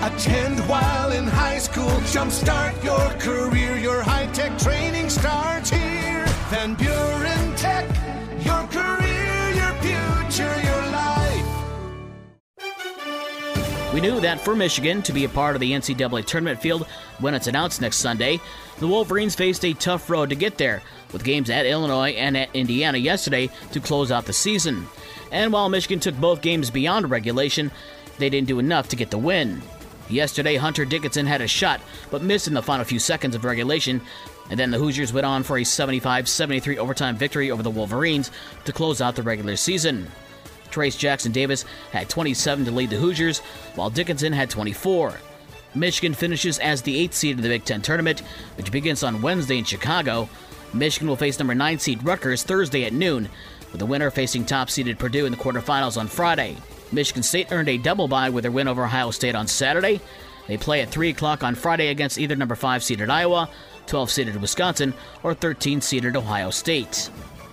Attend while in high school. Jumpstart your career. Your high tech training starts here. Van Buren Tech. Your career, your future, your life. We knew that for Michigan to be a part of the NCAA tournament field when it's announced next Sunday, the Wolverines faced a tough road to get there, with games at Illinois and at Indiana yesterday to close out the season. And while Michigan took both games beyond regulation, they didn't do enough to get the win. Yesterday, Hunter Dickinson had a shot, but missed in the final few seconds of regulation, and then the Hoosiers went on for a 75 73 overtime victory over the Wolverines to close out the regular season. Trayce Jackson Davis had 27 to lead the Hoosiers, while Dickinson had 24. Michigan finishes as the 8th seed in the Big Ten tournament, which begins on Wednesday in Chicago. Michigan will face number 9 seed Rutgers Thursday at noon, with the winner facing top seeded Purdue in the quarterfinals on Friday. Michigan State earned a double bye with their win over Ohio State on Saturday. They play at 3 o'clock on Friday against either number 5 seeded Iowa, 12 seeded Wisconsin, or 13 seeded Ohio State.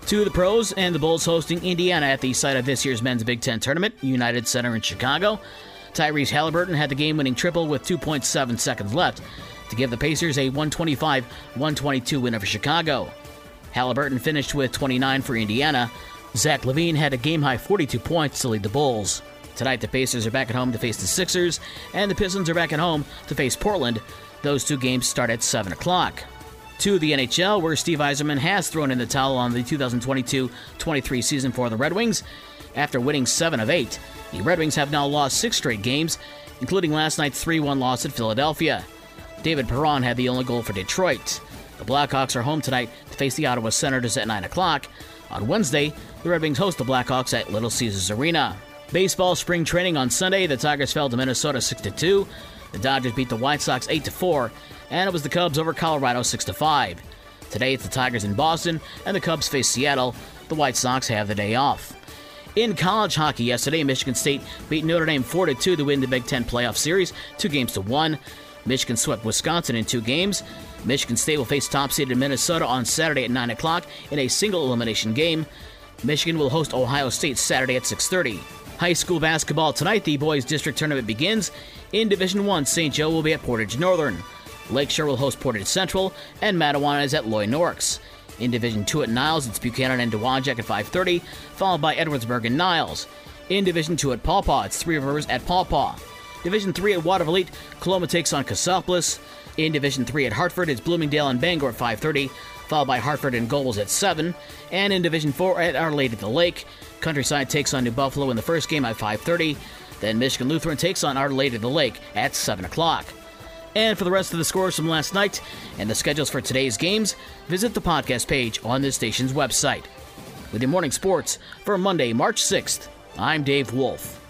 To the pros, and the Bulls hosting Indiana at the site of this year's men's Big Ten tournament, United Center in Chicago. Tyrese Halliburton had the game winning triple with 2.7 seconds left to give the Pacers a 125 122 win over Chicago. Halliburton finished with 29 for Indiana. Zach LaVine had a game high 42 points to lead the Bulls. Tonight, the Pacers are back at home to face the Sixers, and the Pistons are back at home to face Portland. Those two games start at 7 o'clock. To the NHL, where Steve Yzerman has thrown in the towel on the 2022 23 season for the Red Wings. After winning 7 of 8, the Red Wings have now lost six straight games, including last night's 3 1 loss at Philadelphia. David Perron had the only goal for Detroit. The Blackhawks are home tonight to face the Ottawa Senators at 9 o'clock. On Wednesday, the Red Wings host the Blackhawks at Little Caesars Arena. Baseball spring training on Sunday, the Tigers fell to Minnesota 6 2. The Dodgers beat the White Sox 8 4, and it was the Cubs over Colorado 6 5. Today it's the Tigers in Boston, and the Cubs face Seattle. The White Sox have the day off. In college hockey yesterday, Michigan State beat Notre Dame 4 2 to win the Big Ten playoff series, two games to one. Michigan swept Wisconsin in two games. Michigan State will face top seeded Minnesota on Saturday at 9 o'clock in a single elimination game. Michigan will host Ohio State Saturday at 6:30. High school basketball tonight, the boys district tournament begins. In Division 1, St. Joe will be at Portage Northern. Lakeshore will host Portage Central, and Mattawan is at Loy Norrix. In Division 2 at Niles, it's Buchanan and Dowagiac at 5:30, followed by Edwardsburg and Niles. In Division 2 at Paw Paw, it's Three Rivers at Paw Paw. Division 3 at Watervliet, Coloma takes on Cassopolis. In Division 3 at Hartford, it's Bloomingdale and Bangor at 5:30, followed by Hartford and Gobles at 7. And in Division 4 at Our Lady of the Lake, Countryside takes on New Buffalo in the first game at 5:30. Then Michigan Lutheran takes on Our Lady of the Lake at 7 o'clock. And for the rest of the scores from last night and the schedules for today's games, visit the podcast page on this station's website. With your morning sports for Monday, March 6th, I'm Dave Wolf.